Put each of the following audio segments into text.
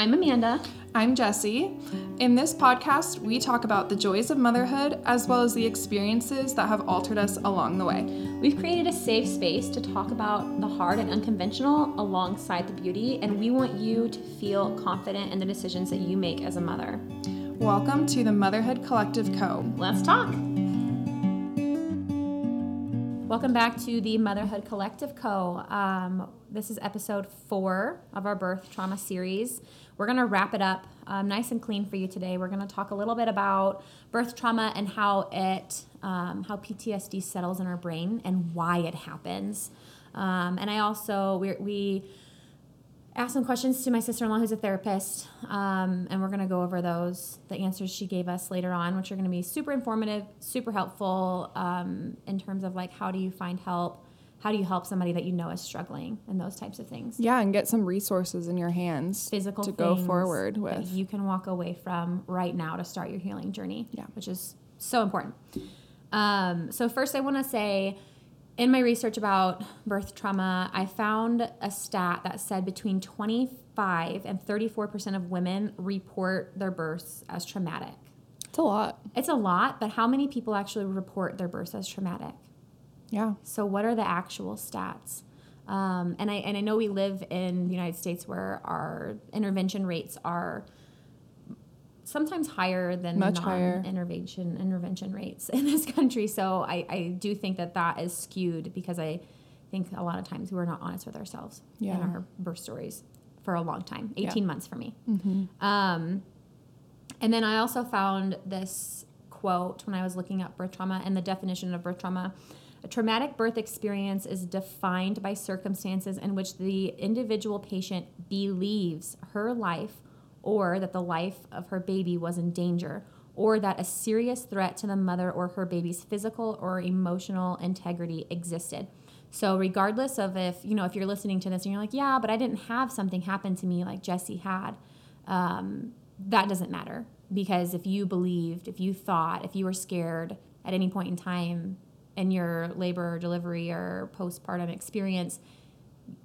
I'm Amanda. I'm Jessie. In this podcast, we talk about the joys of motherhood as well as the experiences that have altered us along the way. We've created a safe space to talk about the hard and unconventional alongside the beauty, and we want you to feel confident in the decisions that you make as a mother. Welcome to the Motherhood Collective Co. Let's talk. Welcome back to the Motherhood Collective Co. Um, this is episode four of our birth trauma series. We're going to wrap it up um, nice and clean for you today. We're going to talk a little bit about birth trauma and how it, um, how PTSD settles in our brain and why it happens. Um, and I also we, we asked some questions to my sister-in-law who's a therapist um, and we're going to go over those the answers she gave us later on which are going to be super informative super helpful um, in terms of like how do you find help how do you help somebody that you know is struggling and those types of things Yeah, and get some resources in your hands physical to go forward that with. you can walk away from right now to start your healing journey Yeah. which is so important um, so first i want to say in my research about birth trauma i found a stat that said between 25 and 34% of women report their births as traumatic It's a lot. it's a lot but how many people actually report their births as traumatic Yeah. so, what are the actual stats? Um, and I and I know we live in the United States where our intervention rates are sometimes higher than Much higher. intervention intervention rates in this country. So I, I do think that that is skewed because I think a lot of times we're not honest with ourselves Yeah. in our birth stories for a long time, Yeah. 18 months for me. Mm-hmm. Um, and then I also found this quote when I was looking up birth trauma and the definition of birth trauma. A traumatic birth experience is defined by circumstances in which the individual patient believes her life or that the life of her baby was in danger or that a serious threat to the mother or her baby's physical or emotional integrity existed. So regardless of if, you know, if you're listening to this and you're like, yeah, but I didn't have something happen to me like Jesse had, um, that doesn't matter because if you believed, if you thought, if you were scared at any point in time in your labor or delivery or postpartum experience,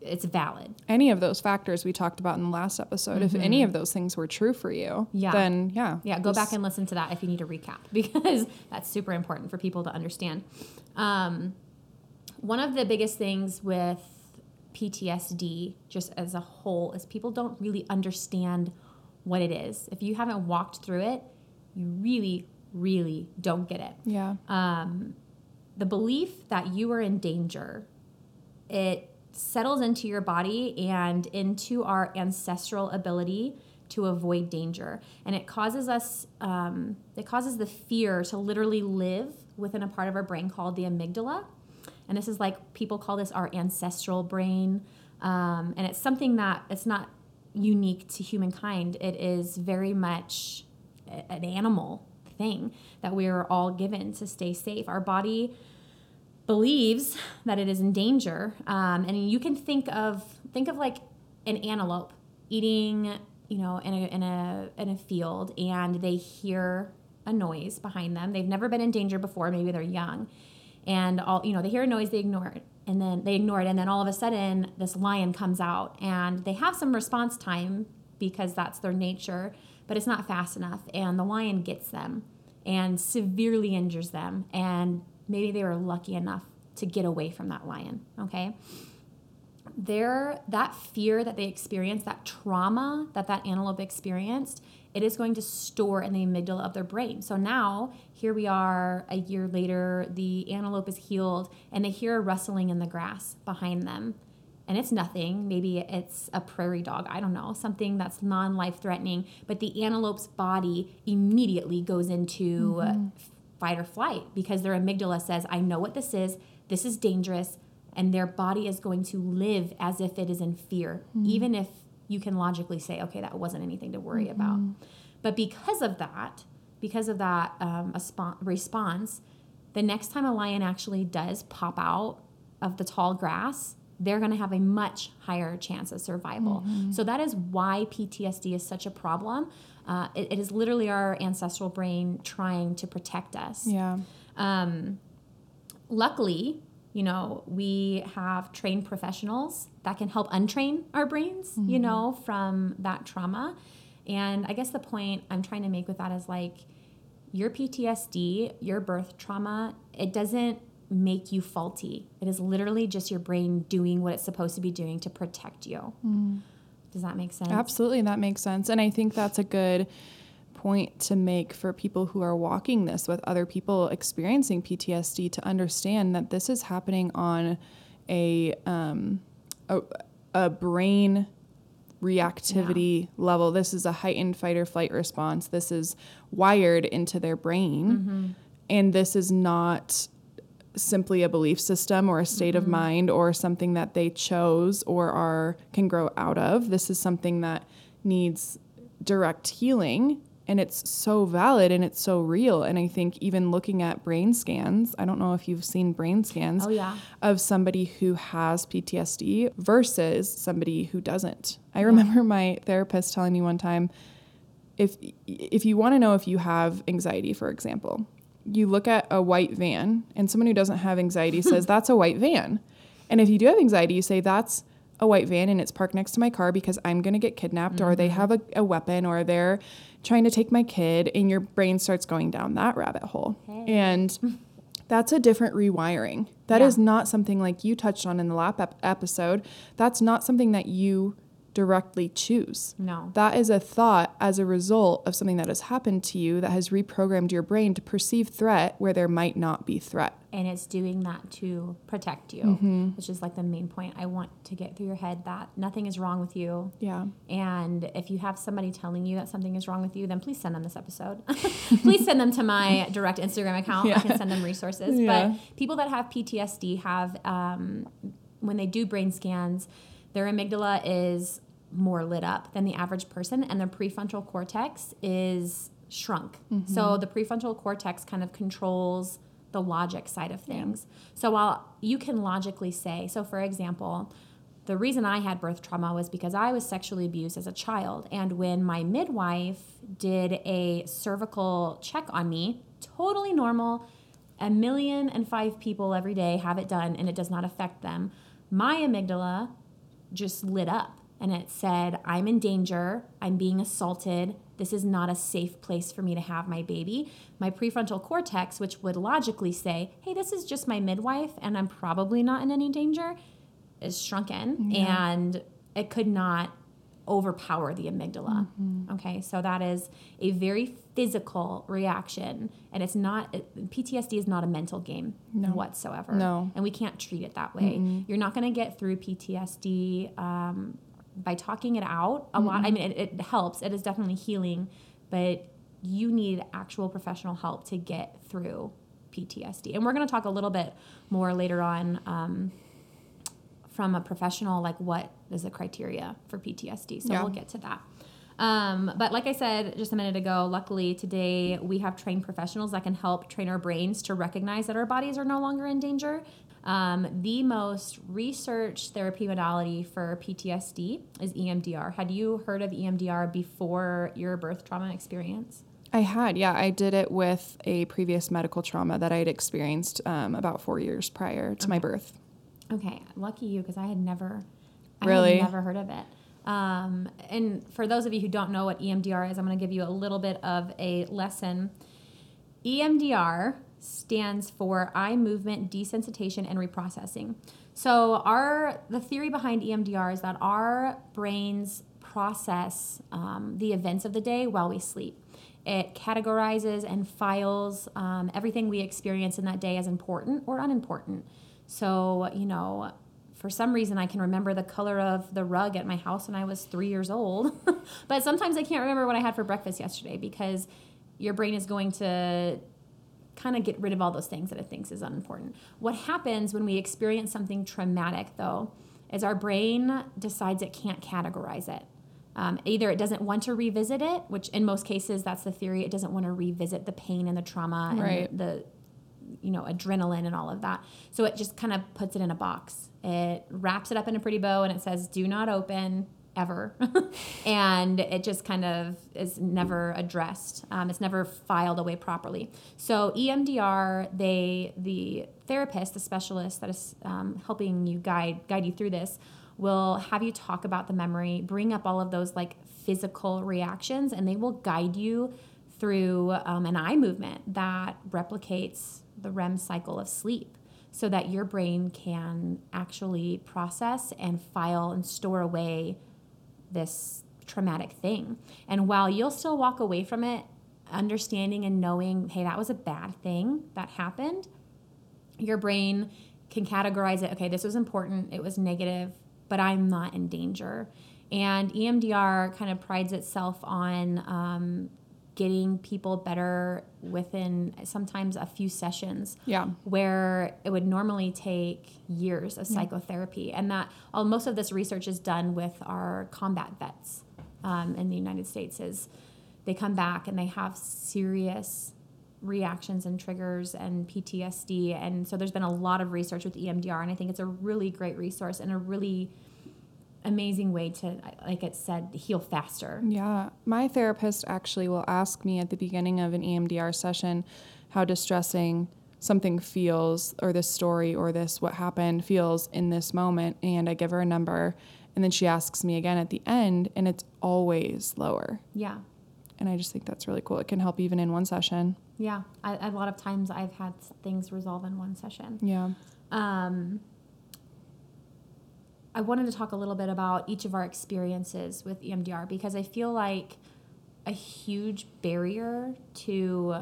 it's valid. Any of those factors we talked about in the last episode, if any of those things were true for you, Mm-hmm. Yeah. then yeah. Yeah, go back and listen to that if you need a recap because that's super important for people to understand. Um, one of the biggest things with PTSD, just as a whole, is people don't really understand what it is. If you haven't walked through it, you really, really don't get it. Yeah. um, the belief that you are in danger it settles into your body and into our ancestral ability to avoid danger. And it causes us um, it causes the fear to literally live within a part of our brain called the amygdala. And this is like people call this our ancestral brain. Um, and it's something that it's not unique to humankind. It is very much an animal thing that we are all given to stay safe. Our body believes that it is in danger, um, and you can think of think of like an antelope eating, you know, in a in a in a field, and they hear a noise behind them. They've never been in danger before. Maybe they're young, and all you know, they hear a noise, they ignore it, and then they ignore it, and then all of a sudden, this lion comes out, and they have some response time because that's their nature, but it's not fast enough, and the lion gets them and severely injures them, and maybe they were lucky enough to get away from that lion. Okay, There, that fear that they experienced, that trauma that that antelope experienced, it is going to store in the amygdala of their brain. So now here we are a year later, the antelope is healed and they hear a rustling in the grass behind them. And it's nothing. Maybe it's a prairie dog. I don't know. Something that's non life threatening. But the antelope's body immediately goes into uh, fight or flight because their amygdala says, I know what this is. This is dangerous and their body is going to live as if it is in fear, even if you can logically say, okay, that wasn't anything to worry about. But because of that, because of that um, a response, the next time a lion actually does pop out of the tall grass, they're going to have a much higher chance of survival. So that is why PTSD is such a problem. Uh, it- it is literally our ancestral brain trying to protect us. Yeah. Um, luckily, you know, we have trained professionals that can help untrain our brains, you know, from that trauma. And I guess the point I'm trying to make with that is like your PTSD, your birth trauma, it doesn't make you faulty. It is literally just your brain doing what it's supposed to be doing to protect you. Does that make sense? Absolutely, that makes sense. And I think that's a good point to make for people who are walking this with other people experiencing PTSD to understand that this is happening on a um, a, a brain reactivity level. This is a heightened fight or flight response. This is wired into their brain. And this is not simply a belief system or a state of mm-hmm. mind or something that they chose or are can grow out of. This is something that needs direct healing and it's so valid and it's so real and I think even looking at brain scans, I don't know if you've seen brain scans Oh, yeah. of somebody who has PTSD versus somebody who doesn't. I remember my therapist telling me one time if if you want to know if you have anxiety, for example, you look at a white van and someone who doesn't have anxiety says that's a white van. And if you do have anxiety, you say that's a white van and it's parked next to my car because I'm going to get kidnapped or they mm-hmm. have a, a weapon or they're trying to take my kid and your brain starts going down that rabbit hole. And that's a different rewiring. That is Yeah. not something like you touched on in the lap ep- episode. That's not something that you directly choose. No. That is a thought as a result of something that has happened to you that has reprogrammed your brain to perceive threat where there might not be threat. and it's doing that to protect you, Mm-hmm. which is like the main point. I want to get through your head that nothing is wrong with you. Yeah. And if you have somebody telling you that something is wrong with you, then please send them this episode. please send them to my direct Instagram account. I can send them resources. Yeah. But people that have PTSD have, um, when they do brain scans, their amygdala is more lit up than the average person, and their prefrontal cortex is shrunk. So mm-hmm. the prefrontal cortex kind of controls the logic side of things. So while you can logically say, so for example, the reason I had birth trauma was because I was sexually abused as a child. And when my midwife did a cervical check on me, totally normal, a million and five people every day have it done and it does not affect them. My amygdala just lit up and it said, I'm in danger. I'm being assaulted. This is not a safe place for me to have my baby. My prefrontal cortex, which would logically say, hey, this is just my midwife and I'm probably not in any danger, is shrunken and it could not overpower the amygdala. Okay, so that is a very physical reaction and it's not, it- PTSD is not a mental game whatsoever. No. And we can't treat it that way. You're not going to get through PTSD um, by talking it out a lot. I mean, it, it helps, it is definitely healing, but you need actual professional help to get through PTSD. And we're going to talk a little bit more later on. Um, from a professional, like what is the criteria for PTSD? So Yeah. we'll get to that. Um, but like I said just a minute ago, luckily today we have trained professionals that can help train our brains to recognize that our bodies are no longer in danger. Um, the most researched therapy modality for PTSD is EMDR. Had you heard of EMDR before your birth trauma experience? I had, yeah. I did it with a previous medical trauma that I had experienced um, about four years prior to my birth. Okay, lucky you because I had never, I Really? had never heard of it. Um, and for those of you who don't know what EMDR is, I'm going to give you a little bit of a lesson. EMDR stands for eye movement desensitization and reprocessing. So our the theory behind EMDR is that our brains process um, the events of the day while we sleep. It categorizes and files um, everything we experience in that day as important or unimportant. So, you know, for some reason, I can remember the color of the rug at my house when I was three years old. but sometimes I can't remember what I had for breakfast yesterday because your brain is going to kind of get rid of all those things that it thinks is unimportant. What happens when we experience something traumatic, though, is our brain decides it can't categorize it. Um, either it doesn't want to revisit it, which in most cases that's the theory. It doesn't want to revisit the pain and the trauma and Right. the, the you know adrenaline and all of that. So it just kind of puts it in a box. It wraps it up in a pretty bow and it says, "Do not open. Ever. and it just kind of is never addressed. Um, it's never filed away properly. So EMDR, they the therapist, the specialist that is um, helping you guide guide you through this, will have you talk about the memory, bring up all of those like physical reactions, and they will guide you through um, an eye movement that replicates the REM cycle of sleep so that your brain can actually process and file and store away this traumatic thing. And while you'll still walk away from it understanding and knowing, hey, that was a bad thing that happened, your brain can categorize it, okay, this was important, it was negative, but I'm not in danger. And EMDR kind of prides itself on um, getting people better within sometimes a few sessions. Yeah. Where it would normally take years of psychotherapy. And that all, most of this research is done with our combat vets um, in the United States is they come back and they have serious reactions and triggers and PTSD. And so there's been a lot of research with EMDR and I think it's a really great resource and a really amazing way to, like it said, heal faster. Yeah. My therapist actually will ask me at the beginning of an EMDR session how distressing something feels, or this story, or this what happened feels in this moment. And I give her a number. And then she asks me again at the end, and it's always lower. Yeah. And I just think that's really cool. It can help even in one session. Yeah. I, a lot of times I've had things resolve in one session. Yeah. Um, I wanted to talk a little bit about each of our experiences with EMDR because I feel like a huge barrier to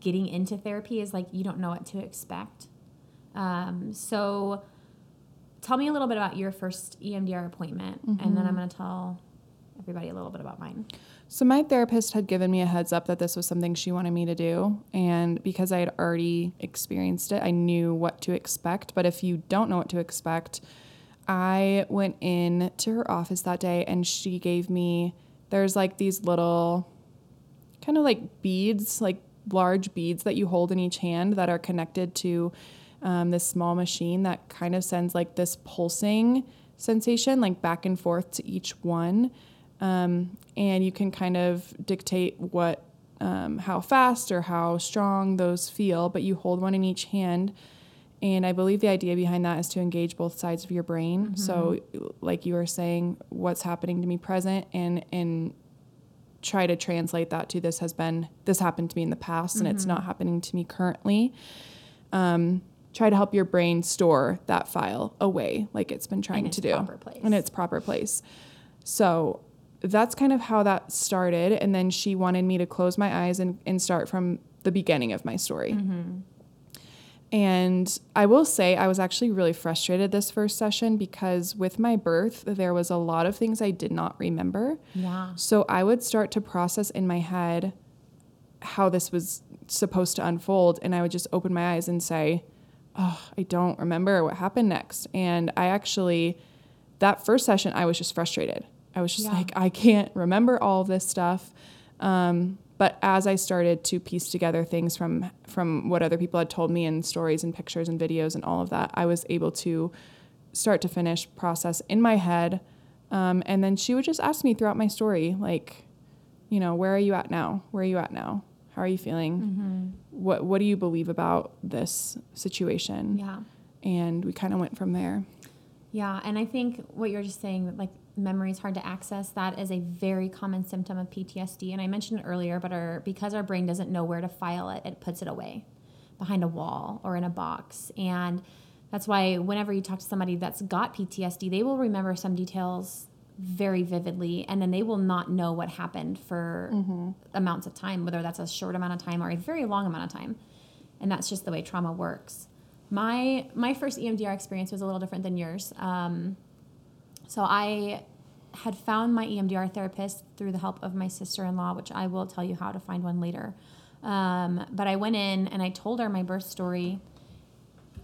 getting into therapy is like you don't know what to expect. Um, so, tell me a little bit about your first EMDR appointment, and then I'm going to tell everybody a little bit about mine. So my therapist had given me a heads up that this was something she wanted me to do, and because I had already experienced it, I knew what to expect. But if you don't know what to expect, I went in to her office that day and she gave me there's like these little kind of like beads, like large beads that you hold in each hand that are connected to um, this small machine that kind of sends like this pulsing sensation, like back and forth to each one. Um, and you can kind of dictate what, um, how fast or how strong those feel, but you hold one in each hand. And I believe the idea behind that is to engage both sides of your brain. Mm-hmm. So, like you were saying, what's happening to me present, and and try to translate that to this has been this happened to me in the past, mm-hmm. and it's not mm-hmm. happening to me currently. Um, try to help your brain store that file away, like it's been trying to do, in its proper place. So that's kind of how that started. And then she wanted me to close my eyes and, and start from the beginning of my story. Mm-hmm. And I will say, I was actually really frustrated this first session because with my birth, there was a lot of things I did not remember. Yeah. So I would start to process in my head how this was supposed to unfold. And I would just open my eyes and say, Oh, I don't remember what happened next. And I actually, that first session, I was just frustrated. I was just yeah. like, I can't remember all of this stuff. Um, but as I started to piece together things from from what other people had told me in stories and pictures and videos and all of that, I was able to start to finish process in my head. Um, and then she would just ask me throughout my story, like, you know, where are you at now? Where are you at now? How are you feeling? Mm-hmm. What What do you believe about this situation? Yeah. And we kind of went from there. Yeah, and I think what you're just saying, like memory is hard to access, that is a very common symptom of PTSD. And I mentioned it earlier, but our, because our brain doesn't know where to file it, it puts it away behind a wall or in a box. And that's why whenever you talk to somebody that's got PTSD, they will remember some details very vividly and then they will not know what happened for mm-hmm. amounts of time, whether that's a short amount of time or a very long amount of time. And that's just the way trauma works. My my first EMDR experience was a little different than yours. Um, so I had found my EMDR therapist through the help of my sister in law, which I will tell you how to find one later. Um, but I went in and I told her my birth story,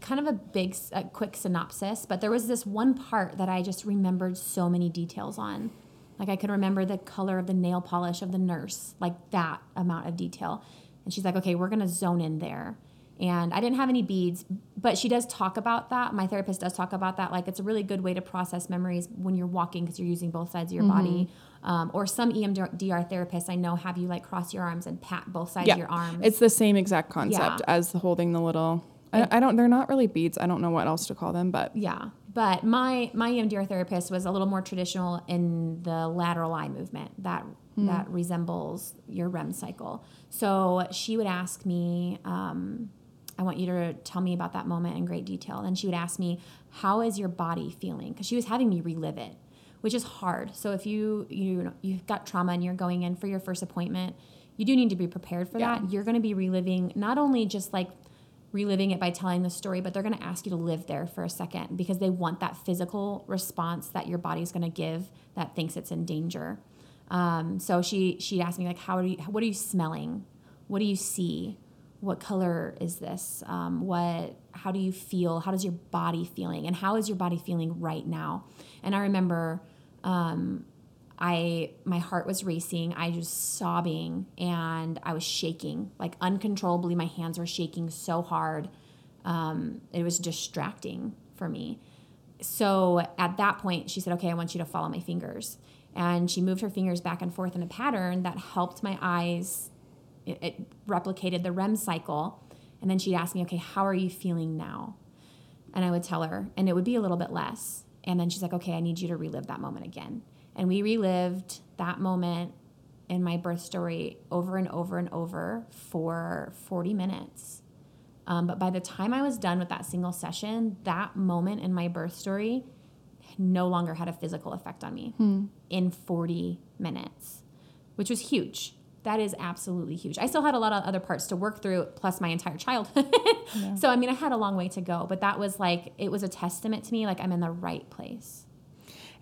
kind of a big, a quick synopsis. But there was this one part that I just remembered so many details on. Like I could remember the color of the nail polish of the nurse, like that amount of detail. And she's like, okay, we're going to zone in there. And I didn't have any beads, but she does talk about that. My therapist does talk about that. Like it's a really good way to process memories when you're walking because you're using both sides of your body. Um, or some EMDR therapists I know have you like cross your arms and pat both sides Yeah. of your arms. It's the same exact concept Yeah. as the holding the little. I, I don't. They're not really beads. I don't know what else to call them, but Yeah, but my my EMDR therapist was a little more traditional in the lateral eye movement that that resembles your REM cycle. So she would ask me, um, "I want you to tell me about that moment in great detail." Then she would ask me, "How is your body feeling?" Because she was having me relive it, which is hard. So if you you know, you've got trauma and you're going in for your first appointment, you do need to be prepared for Yeah. that. You're going to be reliving not only just like reliving it by telling the story, but they're going to ask you to live there for a second because they want that physical response that your body's going to give that thinks it's in danger. Um, so she she asked me like, how do you, what are you smelling? What do you see? What color is this? Um, what? How do you feel? How does your body feeling? And how is your body feeling right now? And I remember um, I my heart was racing. I was sobbing and I was shaking like uncontrollably. My hands were shaking so hard. Um, it was distracting for me. So at that point, she said, "Okay, I want you to follow my fingers." And she moved her fingers back and forth in a pattern that helped my eyes. It, it replicated the REM cycle. And then she'd ask me, "Okay, how are you feeling now?" And I would tell her, and it would be a little bit less. And then she's like, "Okay, I need you to relive that moment again." And we relived that moment in my birth story over and over and over for 40 minutes. Um, but by the time I was done with that single session, that moment in my birth story no longer had a physical effect on me in 40 minutes, which was huge. That is absolutely huge. I still had a lot of other parts to work through, plus my entire childhood. So, I mean, I had a long way to go, but that was like, it was a testament to me, like I'm in the right place.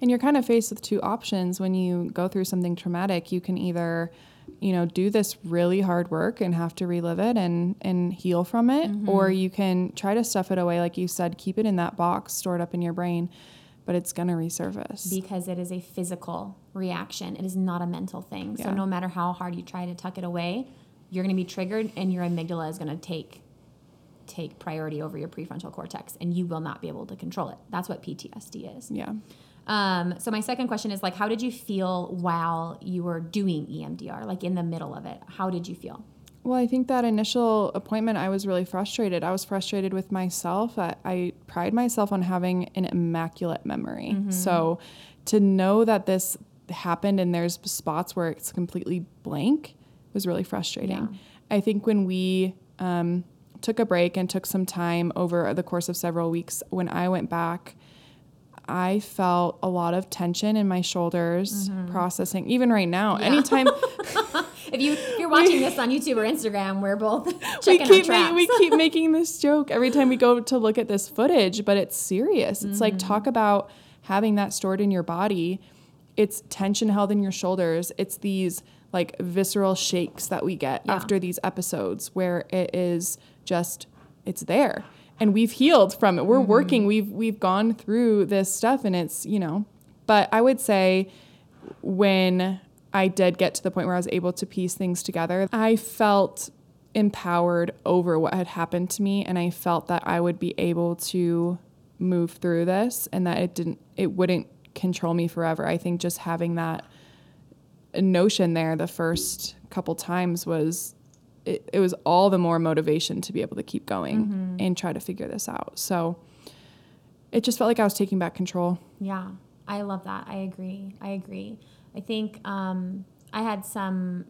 And you're kind of faced with two options when you go through something traumatic. You can either, you know, do this really hard work and have to relive it and and heal from it, or mm-hmm. you can try to stuff it away, like you said, keep it in that box stored up in your brain, but it's gonna resurface. because it is a physical reaction. It is not a mental thing. So no matter how hard you try to tuck it away, you're going to be triggered and your amygdala is going to take take priority over your prefrontal cortex and you will not be able to control it. That's what PTSD is. yeah. Um, so my second question is like how did you feel while you were doing EMDR like in the middle of it? How did you feel? Well, I think that initial appointment, I was really frustrated. I was frustrated with myself. I, I pride myself on having an immaculate memory. So to know that this happened and there's spots where it's completely blank was really frustrating. Yeah. I think when we um, took a break and took some time over the course of several weeks, when I went back, I felt a lot of tension in my shoulders, processing. Even right now, anytime If you if you're watching this on YouTube or Instagram, we're both we checking our keep ma- we keep making this joke every time we go to look at this footage, but it's serious. It's like Mm-hmm. talk about having that stored in your body. It's tension held in your shoulders. It's these like visceral shakes that we get Yeah. after these episodes where it is just it's there. And we've healed from it. We're Mm-hmm. working. We've we've gone through this stuff and it's, you know, but I would say when I did get to the point where I was able to piece things together, I felt empowered over what had happened to me and I felt that I would be able to move through this and that it didn't it wouldn't control me forever. I think just having that notion there the first couple times was it, it was all the more motivation to be able to keep going mm-hmm. and try to figure this out. So it just felt like I was taking back control. Yeah, I love that. I agree. I agree. I think um, I had some.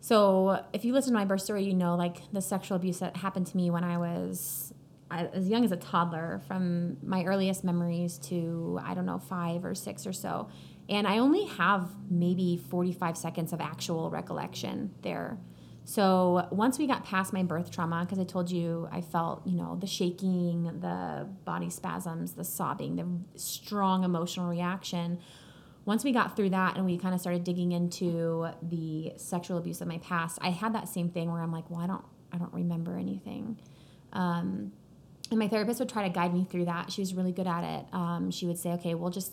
So, if you listen to my birth story, you know like the sexual abuse that happened to me when I was as young as a toddler, from my earliest memories to I don't know five or six or so, and I only have maybe forty-five seconds of actual recollection there. So once we got past my birth trauma, because I told you I felt, you know, the shaking, the body spasms, the sobbing, the strong emotional reaction. Once we got through that and we kind of started digging into the sexual abuse of my past, I had that same thing where I'm like, well, I don't, I don't remember anything. Um, and my therapist would try to guide me through that. She was really good at it. Um, she would say, okay, well, just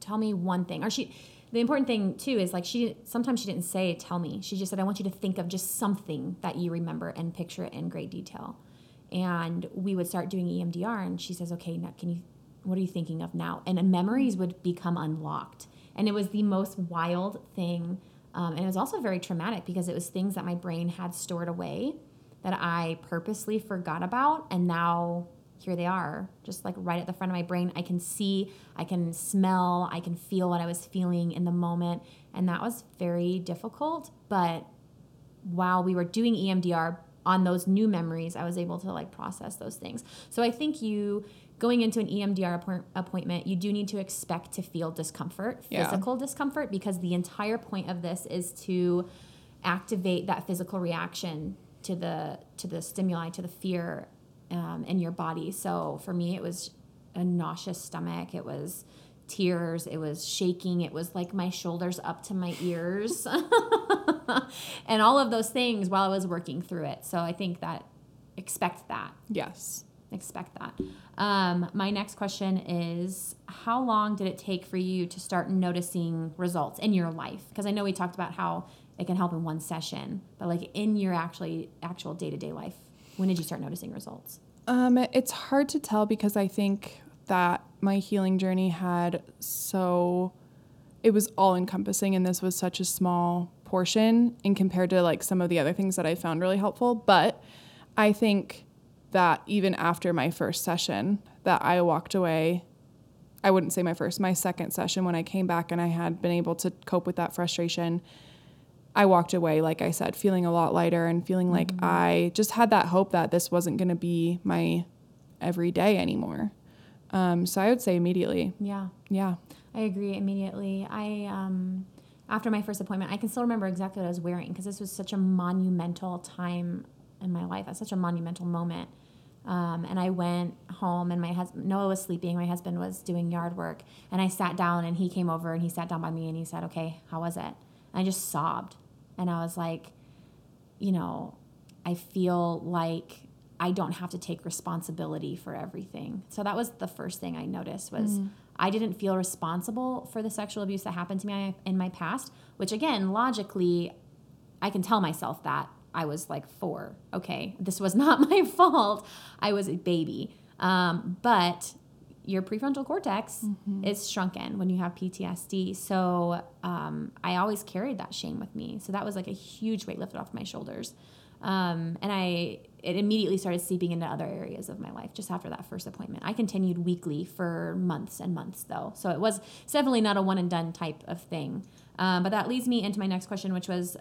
tell me one thing. Or she, the important thing too is like she sometimes she didn't say tell me she just said i want you to think of just something that you remember and picture it in great detail and we would start doing emdr and she says okay now can you what are you thinking of now and memories would become unlocked and it was the most wild thing um, and it was also very traumatic because it was things that my brain had stored away that i purposely forgot about and now here they are, just like right at the front of my brain. I can see, I can smell, I can feel what I was feeling in the moment. And that was very difficult. But while we were doing EMDR on those new memories, I was able to like process those things. So I think you going into an EMDR appointment, you do need to expect to feel discomfort, physical yeah. discomfort, because the entire point of this is to activate that physical reaction to the to the stimuli, to the fear um, in your body. So for me, it was a nauseous stomach. It was tears. It was shaking. It was like my shoulders up to my ears, and all of those things while I was working through it. So I think that expect that. Yes. Expect that. Um, my next question is How long did it take for you to start noticing results in your life? Because I know we talked about how it can help in one session, but like in your actually actual day to day life, when did you start noticing results? Um, it's hard to tell because I think that my healing journey had so it was all encompassing and this was such a small portion in compared to like some of the other things that I found really helpful. But I think that even after my first session that I walked away I wouldn't say my first, my second session when I came back and I had been able to cope with that frustration I walked away, like I said, feeling a lot lighter and feeling like mm-hmm. I just had that hope that this wasn't going to be my everyday anymore. Um, so I would say immediately. Yeah. Yeah. I agree immediately. I, um, after my first appointment, I can still remember exactly what I was wearing because this was such a monumental time in my life. That's such a monumental moment. Um, and I went home, and my husband Noah was sleeping. My husband was doing yard work, and I sat down, and he came over and he sat down by me, and he said, "Okay, how was it?" I just sobbed. And I was like, you know, I feel like I don't have to take responsibility for everything. So that was the first thing I noticed was mm. I didn't feel responsible for the sexual abuse that happened to me in my past, which again, logically I can tell myself that I was like 4. Okay, this was not my fault. I was a baby. Um, but your prefrontal cortex mm-hmm. is shrunken when you have PTSD. So um, I always carried that shame with me. So that was like a huge weight lifted off my shoulders. Um, and I it immediately started seeping into other areas of my life just after that first appointment. I continued weekly for months and months though, so it was definitely not a one and done type of thing. Um, but that leads me into my next question, which was,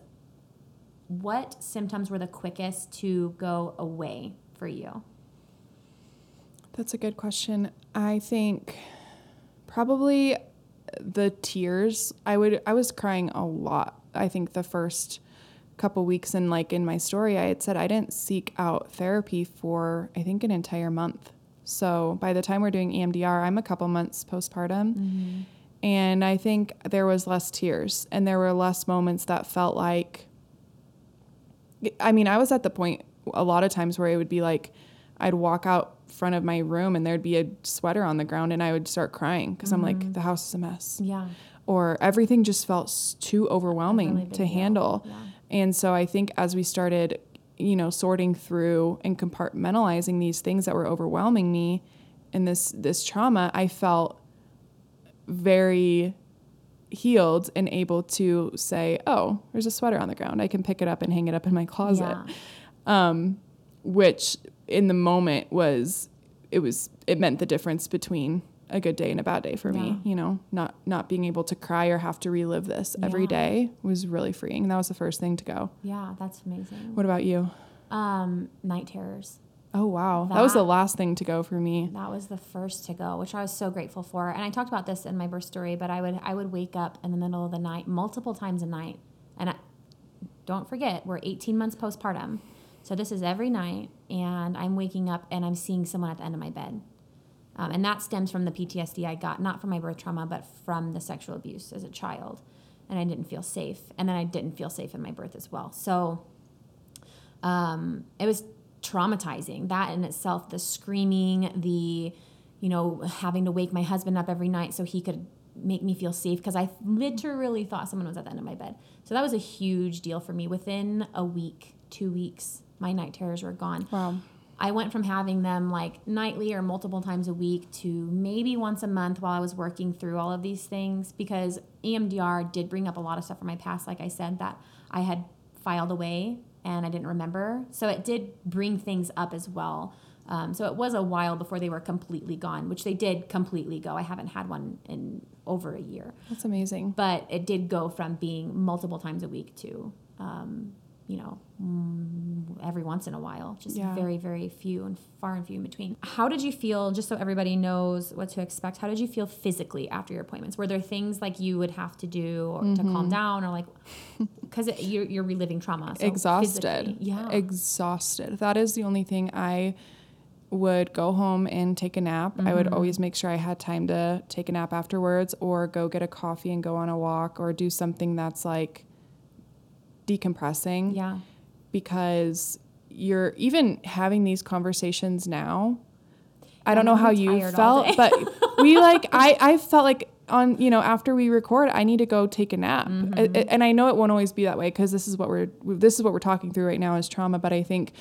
what symptoms were the quickest to go away for you? That's a good question. I think probably the tears. I would I was crying a lot. I think the first couple weeks and like in my story I had said I didn't seek out therapy for I think an entire month. So by the time we're doing EMDR, I'm a couple months postpartum. Mm-hmm. And I think there was less tears and there were less moments that felt like I mean, I was at the point a lot of times where it would be like I'd walk out front of my room and there'd be a sweater on the ground and I would start crying because mm-hmm. I'm like, mm-hmm. the house is a mess. Yeah. Or everything just felt too overwhelming really to handle. Yeah. And so I think as we started, you know, sorting through and compartmentalizing these things that were overwhelming me and this this trauma, I felt very healed and able to say, "Oh, there's a sweater on the ground. I can pick it up and hang it up in my closet." Yeah. Um, which in the moment was it was it meant the difference between a good day and a bad day for yeah. me you know not not being able to cry or have to relive this yeah. every day was really freeing that was the first thing to go yeah that's amazing what about you um night terrors oh wow that, that was the last thing to go for me that was the first to go which i was so grateful for and i talked about this in my birth story but i would i would wake up in the middle of the night multiple times a night and I, don't forget we're 18 months postpartum so this is every night, and I'm waking up and I'm seeing someone at the end of my bed. Um, and that stems from the PTSD I got, not from my birth trauma, but from the sexual abuse as a child. And I didn't feel safe. And then I didn't feel safe in my birth as well. So um, it was traumatizing. That in itself, the screaming, the you know, having to wake my husband up every night so he could make me feel safe because I literally thought someone was at the end of my bed. So that was a huge deal for me. Within a week, two weeks, my night terrors were gone. Wow. I went from having them like nightly or multiple times a week to maybe once a month while I was working through all of these things because EMDR did bring up a lot of stuff from my past, like I said, that I had filed away and I didn't remember. So it did bring things up as well. Um, so it was a while before they were completely gone, which they did completely go. I haven't had one in over a year, That's amazing. but it did go from being multiple times a week to, um, you know, mm, every once in a while, just Yeah. very, very few and far and few in between. How did you feel, just so everybody knows what to expect, how did you feel physically after your appointments? Were there things like you would have to do or to Mm-hmm. calm down or like, because you're, you're reliving trauma? So exhausted. Yeah. Exhausted. That is the only thing I would go home and take a nap. I Mm-hmm. would always make sure I had time to take a nap afterwards or go get a coffee and go on a walk or do something that's like decompressing yeah. because you're even having these conversations now. I don't know how you felt, but we like I I felt like on you know after we record I need to go take a nap. Mm-hmm. I- I- and I know it won't always be that way cuz this is what we're this is what we're talking through right now is trauma, but I think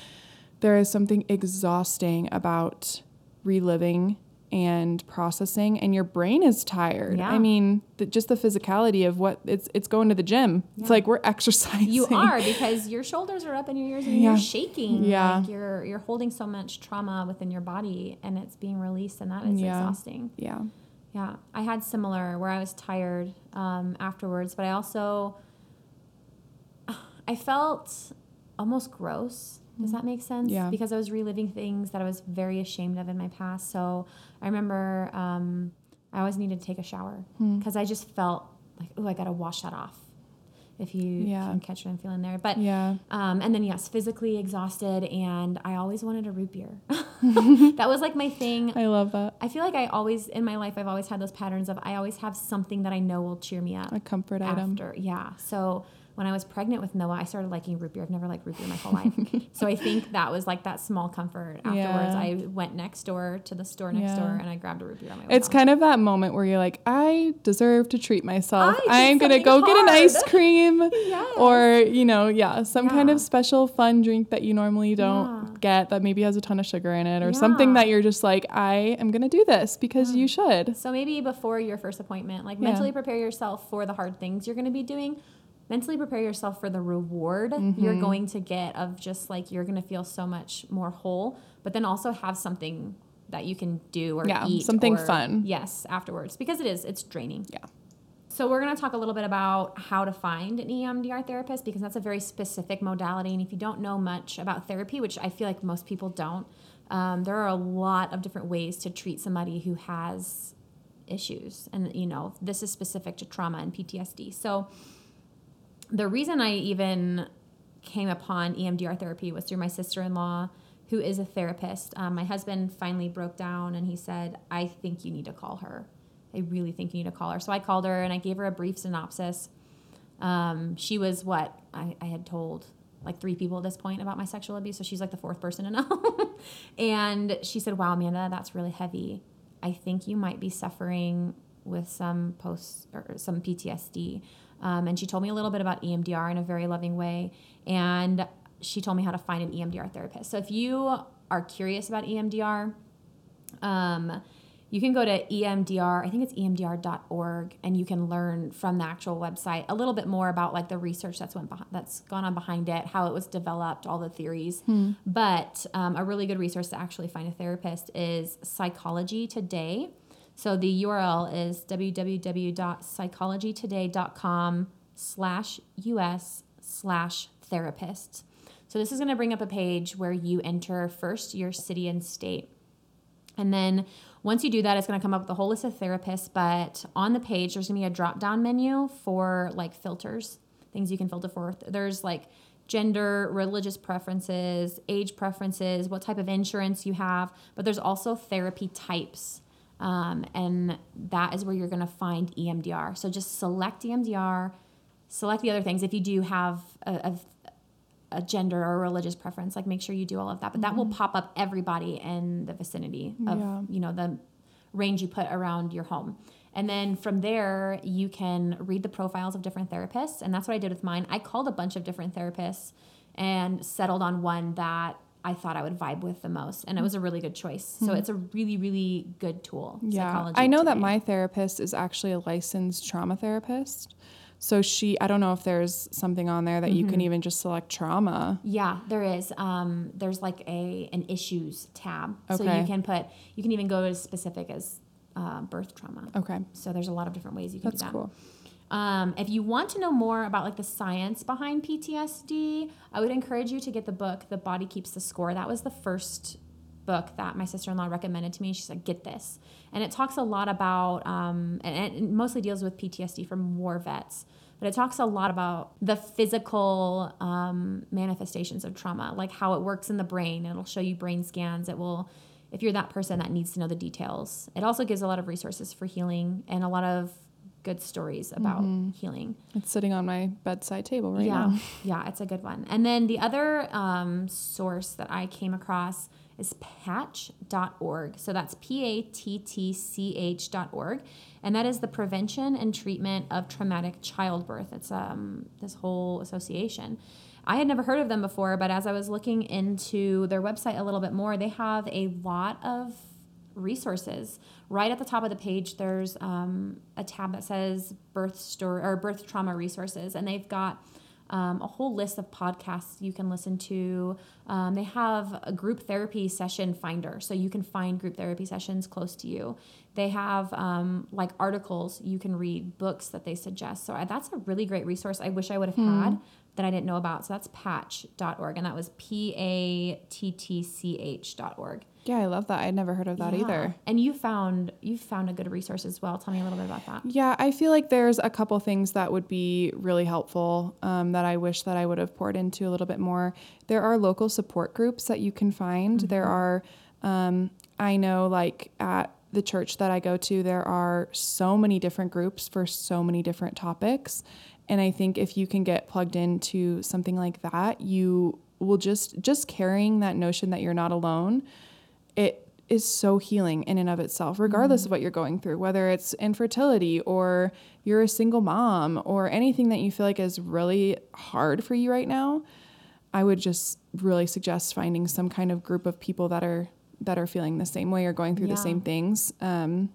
there is something exhausting about reliving and processing and your brain is tired. Yeah. I mean, the, just the physicality of what it's it's going to the gym. It's like we're exercising. You are because your shoulders are up and your ears and Yeah. you're shaking. Yeah. Like you're you're holding so much trauma within your body and it's being released and that is Yeah. exhausting. Yeah. Yeah. I had similar where I was tired um, afterwards, but I also I felt almost gross. Does that make sense? Yeah. Because I was reliving things that I was very ashamed of in my past. So I remember um, I always needed to take a shower Hmm. because I just felt like, oh, I got to wash that off. If you Yeah. can catch what I'm feeling there. But Yeah. um, and then yes, physically exhausted, and I always wanted a root beer. that was like my thing. I love that. I feel like I always in my life I've always had those patterns of I always have something that I know will cheer me up A comfort item. after. Yeah. So when I was pregnant with Noah, I started liking root beer. I've never liked root beer my whole life. so I think that was like that small comfort. Afterwards, Yeah. I went next door to the store next Yeah. door and I grabbed a root beer on my way It's home. kind of that moment where you're like, I deserve to treat myself. I I'm gonna something go get an ice cream, Yes. or you know, yeah, some kind of special fun drink that you normally don't Yeah. get that maybe has a ton of sugar in it, or something that you're just like, I am gonna do this because you should. So maybe before your first appointment, like Yeah. mentally prepare yourself for the hard things you're going to be doing. Mentally prepare yourself for the reward Mm-hmm. you're going to get of just like you're going to feel so much more whole, but then also have something that you can do or Yeah, eat something or- fun. Yes, afterwards because it is it's draining. Yeah. So we're going to talk a little bit about how to find an EMDR therapist because that's a very specific modality. And if you don't know much about therapy, which I feel like most people don't, um, there are a lot of different ways to treat somebody who has issues. And you know, this is specific to trauma and PTSD. So the reason I even came upon EMDR therapy was through my sister-in-law who is a therapist. Um, my husband finally broke down and he said, I think you need to call her. I really think you need to call her. So I called her and I gave her a brief synopsis. Um, she was what I, I had told like three people at this point about my sexual abuse. So she's like the fourth person to know. and she said, Wow, Amanda, that's really heavy. I think you might be suffering with some post or some PTSD. Um, and she told me a little bit about EMDR in a very loving way. And she told me how to find an EMDR therapist. So if you are curious about EMDR, um, you can go to EMDR, I think it's emdr.org, and you can learn from the actual website a little bit more about like the research that's went behind, that's gone on behind it, how it was developed, all the theories. But um, a really good resource to actually find a therapist is Psychology Today. So the URL is www.psychologytoday.com slash us slash therapist. So this is going to bring up a page where you enter first your city and state. And then once you do that, it's going to come up with a whole list of therapists. But on the page, there's going to be a drop down menu for like filters, things you can filter for. There's like gender, religious preferences, age preferences, what type of insurance you have. But there's also therapy types. Um, and that is where you're going to find EMDR. So just select EMDR, select the other things. If you do have a, a a gender or a religious preference like make sure you do all of that but that will pop up everybody in the vicinity of Yeah. you know the range you put around your home. And then from there, you can read the profiles of different therapists. And that's what I did with mine. I called a bunch of different therapists and settled on one that I thought I would vibe with the most. And it was a really good choice. So it's a really, really good tool. Yeah. psychology I know that my therapist is actually a licensed trauma therapist. So she, I don't know if there's something on there that you Mm-hmm. can even just select trauma. Yeah, there is. Um, there's like a an issues tab, so you can put. You can even go as specific as uh, birth trauma. Okay. So there's a lot of different ways you can That's do that. cool. Um, if you want to know more about like the science behind PTSD, I would encourage you to get the book "The Body Keeps the Score." That was the first book that my sister-in-law recommended to me. She said, "Get this," and it talks a lot about, um, and it mostly deals with PTSD from war vets. But it talks a lot about the physical um, manifestations of trauma, like how it works in the brain. It'll show you brain scans. It will, if you're that person that needs to know the details. It also gives a lot of resources for healing and a lot of good stories about healing. It's sitting on my bedside table right yeah, now. yeah, it's a good one. And then the other um, source that I came across is pattch.org. So that's P A T T C H.org. And that is the prevention and treatment of traumatic childbirth. It's um, this whole association. I had never heard of them before, but as I was looking into their website a little bit more, they have a lot of resources. Right at the top of the page, there's um, a tab that says birth story or birth trauma resources, and they've got um, a whole list of podcasts you can listen to. Um, they have a group therapy session finder, so you can find group therapy sessions close to you. They have um, like articles you can read, books that they suggest. So I, that's a really great resource. I wish I would have had that I didn't know about. So that's pattch.org, and that was P A T T C H.org. Yeah, I love that. I'd never heard of that Yeah. either. And you found you found a good resource as well. Tell me a little bit about that. Yeah, I feel like there's a couple things that would be really helpful um, that I wish that I would have poured into a little bit more. There are local support groups that you can find. There are, um, I know, like at the church that I go to, there are so many different groups for so many different topics. And I think if you can get plugged into something like that, you will just just carrying that notion that you're not alone is so healing in and of itself, regardless of what you're going through, whether it's infertility or you're a single mom or anything that you feel like is really hard for you right now. I would just really suggest finding some kind of group of people that are that are feeling the same way or going through Yeah. the same things. Um,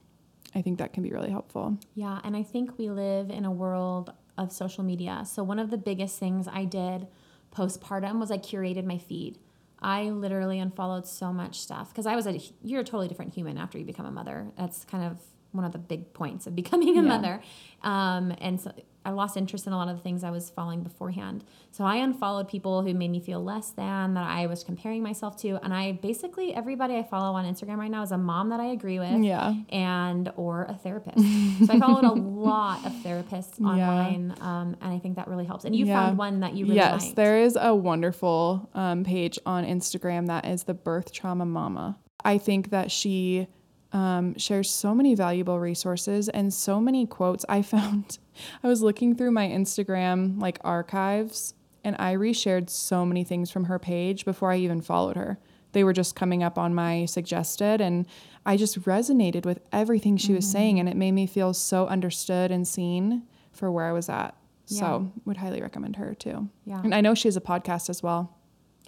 I think that can be really helpful. Yeah, and I think we live in a world of social media. So one of the biggest things I did postpartum was I curated my feed. I literally unfollowed so much stuff because I was a you're a totally different human after you become a mother. That's kind of one of the big points of becoming a Yeah. mother. Um, and so I lost interest in a lot of the things I was following beforehand. So I unfollowed people who made me feel less than, that I was comparing myself to. And I basically, everybody I follow on Instagram right now is a mom that I agree with Yeah. and or a therapist. so I followed a lot of therapists Yeah. online, um, and I think that really helps. And you Yeah. found one that you really yes, liked. there is a wonderful um, page on Instagram that is the Birth Trauma Mama. I think that she um, shares so many valuable resources and so many quotes. I found, I was looking through my Instagram like archives and I reshared so many things from her page before I even followed her. They were just coming up on my suggested and I just resonated with everything she was saying and it made me feel so understood and seen for where I was at. So, would highly recommend her too. Yeah. And I know she has a podcast as well.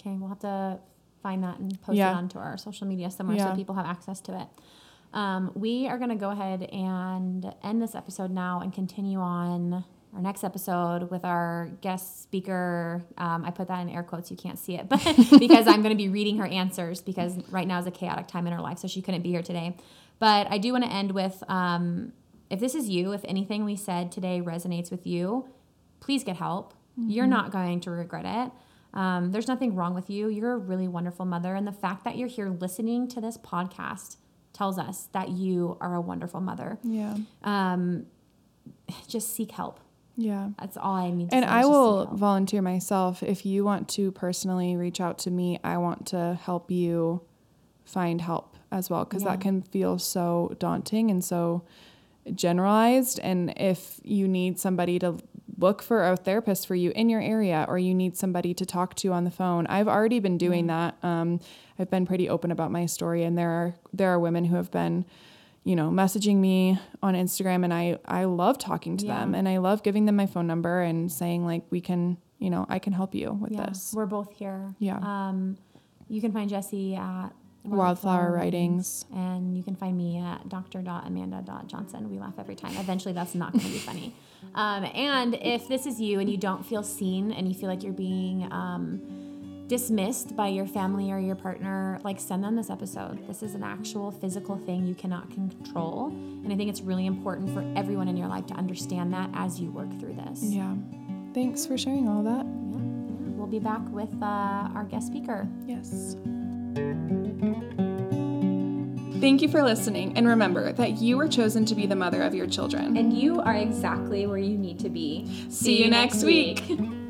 Okay, we'll have to find that and post Yeah. it onto our social media somewhere Yeah. so people have access to it. Um, we are going to go ahead and end this episode now and continue on our next episode with our guest speaker. Um, I put that in air quotes, you can't see it, but because I'm going to be reading her answers because right now is a chaotic time in her life, so she couldn't be here today. But I do want to end with um, if this is you, if anything we said today resonates with you, please get help. You're not going to regret it. Um, there's nothing wrong with you. You're a really wonderful mother. And the fact that you're here listening to this podcast tells us that you are a wonderful mother. Yeah. Um, just seek help. Yeah. That's all I need to And. I is just seek will volunteer myself. If you want to personally reach out to me, I want to help you find help as well because Yeah. that can feel so daunting and so generalized. And if you need somebody to look for a therapist for you in your area or you need somebody to talk to on the phone, I've already been doing that. Um, I've been pretty open about my story, and there are there are women who have been you know, messaging me on Instagram and I I love talking to Yeah. them and I love giving them my phone number and saying like we can, you know, I can help you with Yeah, this. we're both here. Yeah. Um, you can find Jesse at Wildflower Writings. and you can find me at dr.amanda.johnson. We laugh every time. Eventually, that's not going to be funny. Um, and if this is you and you don't feel seen and you feel like you're being um, dismissed by your family or your partner, like send them this episode. This is an actual physical thing you cannot control. And I think it's really important for everyone in your life to understand that as you work through this. Yeah. Thanks for sharing all that. Yeah, yeah. We'll be back with uh, our guest speaker. Yes. Thank you for listening and remember that you were chosen to be the mother of your children. And you are exactly where you need to be. See you next week.